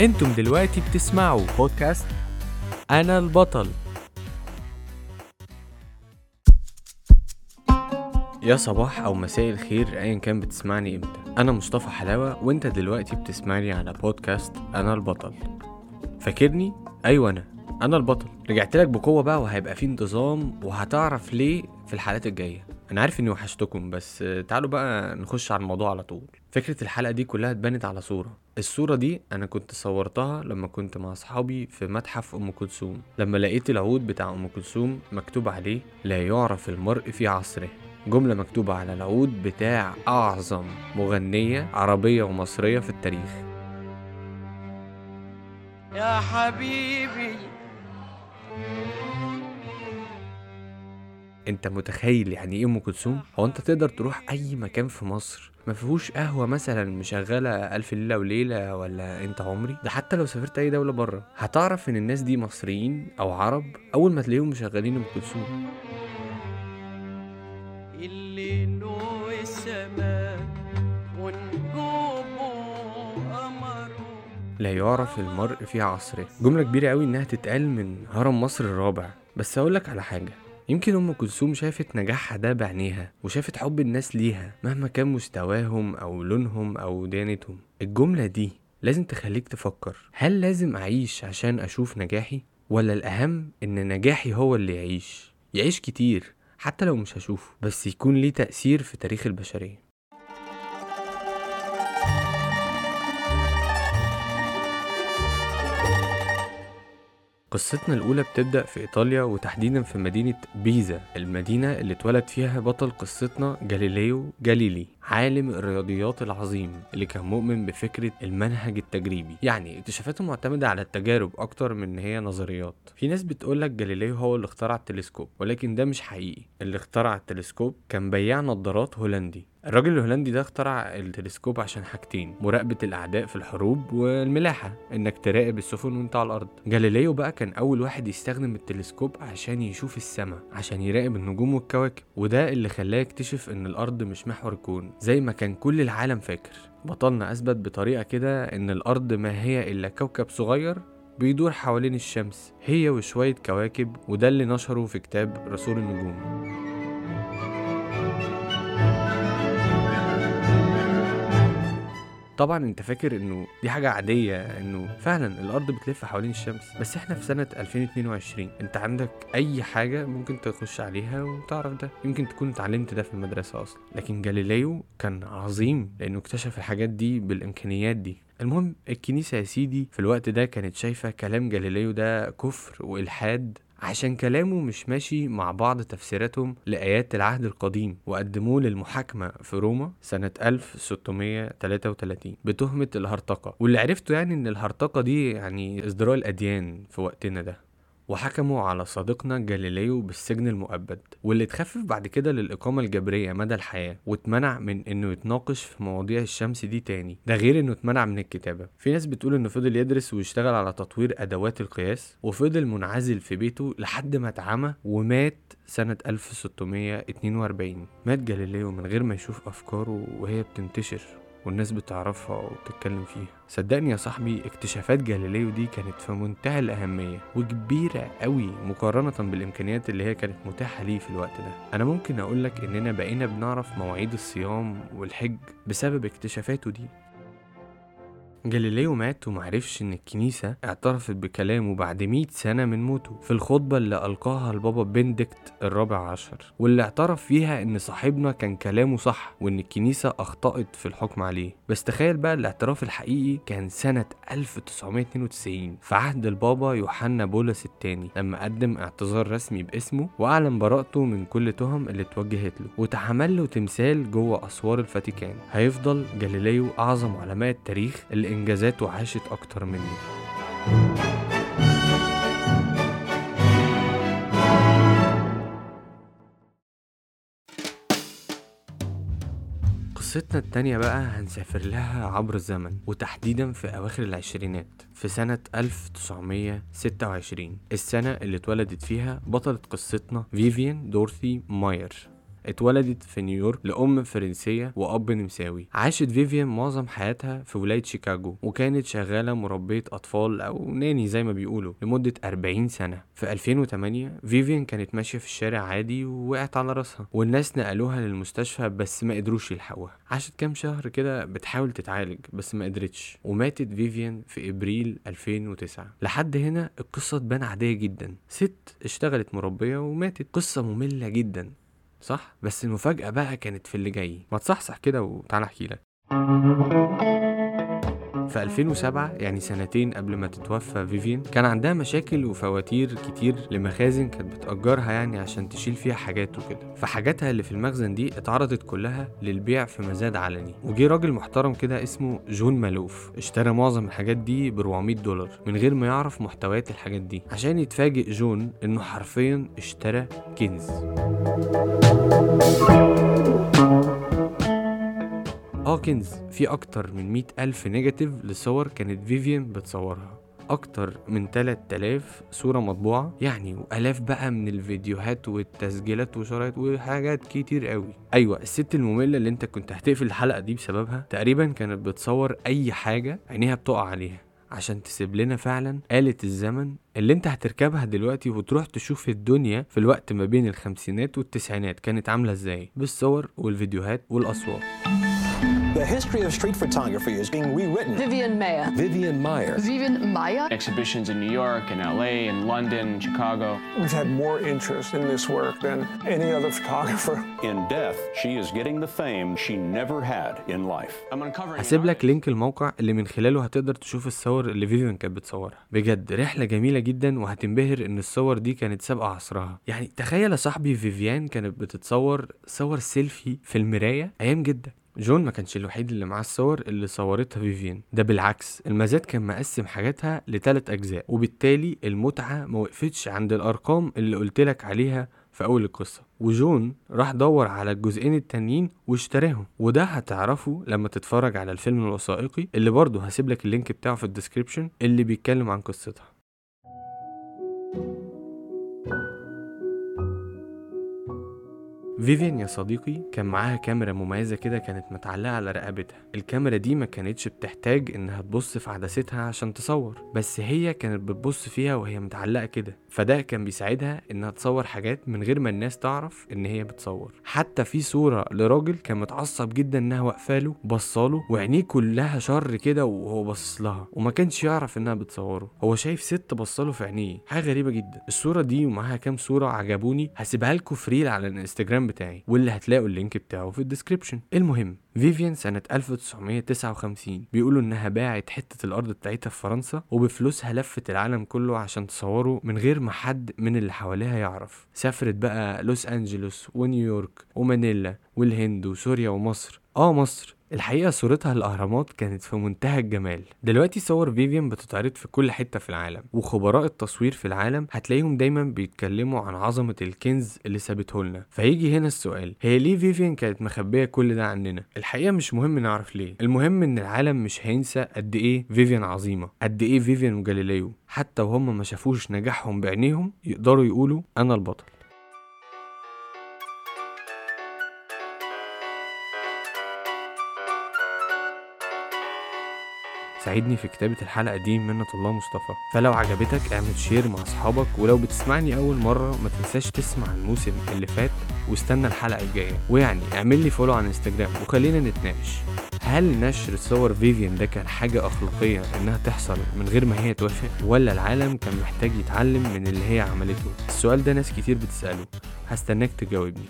أنتم دلوقتي بتسمعوا بودكاست أنا البطل. يا صباح أو مساء الخير ايا كان بتسمعني إمتى؟ أنا مصطفى حلاوة وإنت دلوقتي بتسمعني على بودكاست أنا البطل. فاكرني؟ أيوه أنا. أنا البطل. رجعت لك بقوة بقى وهيبقى في انتظام وهتعرف ليه في الحلقات الجاية. أنا عارف إني وحشتكم بس تعالوا بقى نخش على الموضوع على طول. فكرة الحلقة دي كلها اتبنت على صورة. الصورة دي أنا كنت صورتها لما كنت مع أصحابي في متحف أم كلثوم. لما لقيت العود بتاع أم كلثوم مكتوب عليه لا يعرف المرء في عصره. جملة مكتوبة على العود بتاع أعظم مغنية عربية ومصرية في التاريخ. يا حبيبي. انت متخيل يعني إيه ام كلثوم؟ هو انت تقدر تروح اي مكان في مصر ما فيهوش قهوة مثلا مشغلة ألف ليلة وليلة ولا أنت عمري؟ ده حتى لو سافرت أي دولة بره هتعرف إن الناس دي مصريين أو عرب أول ما تلاقيهم مشغلين أم كلثوم. لا يعرف المرء في عصره. جملة كبيرة قوي إنها تتقال من هرم مصر الرابع. بس اقولك على حاجة. يمكن أم كلثوم شافت نجاحها ده بعينيها وشافت حب الناس ليها مهما كان مستواهم أو لونهم أو ديانتهم. الجملة دي لازم تخليك تفكر هل لازم أعيش عشان أشوف نجاحي؟ ولا الأهم إن نجاحي هو اللي يعيش؟ يعيش كتير حتى لو مش هشوفه بس يكون ليه تأثير في تاريخ البشرية. قصتنا الأولى بتبدأ في إيطاليا وتحديدا في مدينة بيزا المدينة اللي اتولد فيها بطل قصتنا جاليليو جاليلي. عالم الرياضيات العظيم اللي كان مؤمن بفكرة المنهج التجريبي. يعني اكتشافاته معتمدة على التجارب أكتر من إن هي نظريات. في ناس بتقولك جاليليو هو اللي اخترع التلسكوب ولكن ده مش حقيقي. اللي اخترع التلسكوب كان بياع نظارات هولندي. الراجل الهولندي ده اخترع التلسكوب عشان حاجتين مراقبة الأعداء في الحروب والملاحة إنك تراقب السفن وأنت على الأرض. جاليليو بقى كان أول واحد يستخدم التلسكوب عشان يشوف السماء عشان يراقب النجوم والكواكب وده اللي خلاه يكتشف إن الأرض مش محور الكون زي ما كان كل العالم فاكر. بطلنا أثبت بطريقة كده إن الأرض ما هي إلا كوكب صغير بيدور حوالين الشمس هي وشوية كواكب وده اللي نشره في كتاب رسول النجوم. طبعا أنت فاكر إنه دي حاجة عادية إنه فعلا الأرض بتلف حوالين الشمس بس إحنا في سنة 2022 أنت عندك أي حاجة ممكن تخش عليها وتعرف ده؟ يمكن تكون اتعلمت ده في المدرسة أصلا لكن جاليليو كان عظيم لأنه اكتشف الحاجات دي بالإمكانيات دي. المهم الكنيسة يا سيدي في الوقت ده كانت شايفة كلام جاليليو ده كفر وإلحاد عشان كلامه مش ماشي مع بعض تفسيراتهم لآيات العهد القديم وقدموه للمحاكمة في روما سنة 1633 بتهمة الهرطقة. واللي عرفته يعني إن الهرطقة دي يعني ازدراء الأديان في وقتنا ده. وحكموا على صديقنا جاليليو بالسجن المؤبد واللي اتخفف بعد كده للإقامة الجبرية مدى الحياة واتمنع من إنه يتناقش في مواضيع الشمس دي تاني ده غير إنه اتمنع من الكتابة. في ناس بتقول إنه فضل يدرس ويشتغل على تطوير أدوات القياس وفضل منعزل في بيته لحد ما اتعمى ومات سنة 1642 مات جاليليو من غير ما يشوف أفكاره وهي بتنتشر. والناس بتعرفها وبتتكلم فيها. صدقني يا صاحبي اكتشافات جاليليو دي كانت في منتهى الأهمية وكبيرة قوي مقارنة بالإمكانيات اللي هي كانت متاحة ليه في الوقت ده. أنا ممكن أقولك إننا بقينا بنعرف مواعيد الصيام والحج بسبب اكتشافاته دي. جاليليو مات ومعرفش إن الكنيسة اعترفت بكلامه بعد 100 سنة من موته في الخطبة اللي ألقاها البابا بندكت الرابع عشر واللي اعترف فيها إن صاحبنا كان كلامه صح وإن الكنيسة أخطأت في الحكم عليه. بس تخيل بقى الاعتراف الحقيقي كان سنة 1992 في عهد البابا يوحنا بولس الثاني لما قدم اعتذار رسمي باسمه وأعلن براءته من كل تهم اللي اتوجهت له واتعمل له تمثال جوه أسوار الفاتيكان. هيفضل جاليليو أعظم علماء التاريخ اللي الإنجازات وعاشت أكتر مني. قصتنا التانية بقى هنسافر لها عبر الزمن وتحديدا في أواخر العشرينات في سنة 1926 السنة اللي اتولدت فيها بطلة قصتنا فيفيان دوروثي ماير. اتولدت في نيويورك لأم فرنسية وأب نمساوي. عاشت فيفيان معظم حياتها في ولاية شيكاغو وكانت شغالة مربية أطفال أو nanny زي ما بيقولوا لمدة 40 سنة. في 2008 فيفيان كانت ماشية في الشارع عادي ووقعت على راسها. والناس نقلوها للمستشفى بس ما قدروش يلحقوها. عاشت كام شهر كده بتحاول تتعالج بس ما قدرتش. وماتت فيفيان في إبريل 2009 لحد هنا القصة تبان عادية جدا. ست اشتغلت مربية وماتت. قصة مملة جدا. صح؟ بس المفاجأة بقى كانت في اللي جاي. ما تصحصح كده وتعالى أحكي لك. في 2007 يعني سنتين قبل ما تتوفى فيفيان كان عندها مشاكل وفواتير كتير لمخازن كانت بتأجرها يعني عشان تشيل فيها حاجات وكده. فحاجاتها اللي في المخزن دي اتعرضت كلها للبيع في مزاد علني. وجي راجل محترم كده اسمه جون مالوف اشترى معظم الحاجات دي ب 400 دولار من غير ما يعرف محتويات الحاجات دي عشان يتفاجئ جون إنه حرفيا اشترى كنز. آه كنز في أكتر من مئة ألف نيجاتيف لصور كانت فيفيان بتصورها. أكتر من 3000 صورة مطبوعة يعني وآلاف بقى من الفيديوهات والتسجيلات وشرايط وحاجات كتير قوي. أيوه الست المملة اللي أنت كنت هتقفل الحلقة دي بسببها تقريبا كانت بتصور أي حاجة عينيها بتقع عليها عشان تسيب لنا فعلا آلة الزمن اللي أنت هتركبها دلوقتي وتروح تشوف الدنيا في الوقت ما بين الخمسينات والتسعينات كانت عاملة إزاي بالصور والفيديوهات والأصوات. The history of street photography is being rewritten. Vivian Maier. Vivian Maier. Vivian Maier? exhibitions in New York and LA and London and Chicago. We've had more interest in this work than any other photographer. In death, she is getting the fame she never had in life. I'm uncovering هسيب لك لينك الموقع اللي من خلاله هتقدر تشوف الصور اللي فيفيان كانت بتصورها بجد رحلة جميلة جدا وهتنبهر ان الصور دي كانت سابقة عصرها يعني تخيل يا صاحبي فيفيان كانت بتتصور صور سيلفي في المراية أيام جدا جون ما كانش الوحيد اللي معاه الصور اللي صورتها فيفيان. ده بالعكس المزاد كان مقسم حاجاتها لثلاث أجزاء وبالتالي المتعة ما وقفتش عند الأرقام اللي قلتلك عليها في أول القصة. وجون راح دور على الجزئين التانيين واشتراهم. وده هتعرفه لما تتفرج على الفيلم الوثائقي اللي برضه هسيب لك اللينك بتاعه في ال description اللي بيتكلم عن قصتها. فيفيان يا صديقي كان معاها كاميرا مميزة كده كانت متعلقة على رقبتها. الكاميرا دي ما كانتش بتحتاج إنها تبص في عدستها عشان تصور بس هي كانت بتبص فيها وهي متعلقة كده. فده كان بيساعدها إنها تصور حاجات من غير ما الناس تعرف إن هي بتصور. حتى في صورة لراجل كان متعصب جدا إنها واقفاله بصاله وعينيه كلها شر كده وهو باصص لها وما كانش يعرف إنها بتصوره. هو شايف ست بصاله في عينيه. حاجة غريبة جدا. الصورة دي ومعاها كام صورة عجبوني. هسيبها لكم free على الإنستجرام بتاعي واللي هتلاقوا اللينك بتاعه في ال description. المهم فيفيان سنة 1959 بيقولوا إنها باعت حتة الأرض بتاعتها في فرنسا وبفلوسها لفت العالم كله عشان تصوره من غير ما حد من اللي حواليها يعرف. سافرت بقى لوس أنجلوس ونيويورك ومانيلا والهند وسوريا ومصر. آه مصر. الحقيقة صورتها الأهرامات كانت في منتهى الجمال. دلوقتي صور فيفيان بتتعرض في كل حتة في العالم وخبراء التصوير في العالم هتلاقيهم دايما بيتكلموا عن عظمة الكنز اللي سابته لنا. فيجي هنا السؤال هي ليه فيفيان كانت مخبية كل ده عننا؟ الحقيقة مش مهم نعرف ليه. المهم إن العالم مش هينسى قد إيه فيفيان عظيمة قد إيه فيفيان وجاليليو. حتى وهم ما شافوش نجاحهم بعينيهم يقدروا يقولوا أنا البطل. ساعدني في كتابة الحلقة دي منة الله مصطفى. فلو عجبتك اعمل share مع أصحابك ولو بتسمعني أول مرة ما تنساش تسمع الموسم اللي فات واستنى الحلقة الجاية. ويعني اعمل لي follow على انستجرام وخلينا نتناقش. هل نشر صور فيفيان ده كان حاجة أخلاقية إنها تحصل من غير ما هي توافق ولا العالم كان محتاج يتعلم من اللي هي عملته؟ السؤال ده ناس كتير بتسأله. هستناك تجاوبني.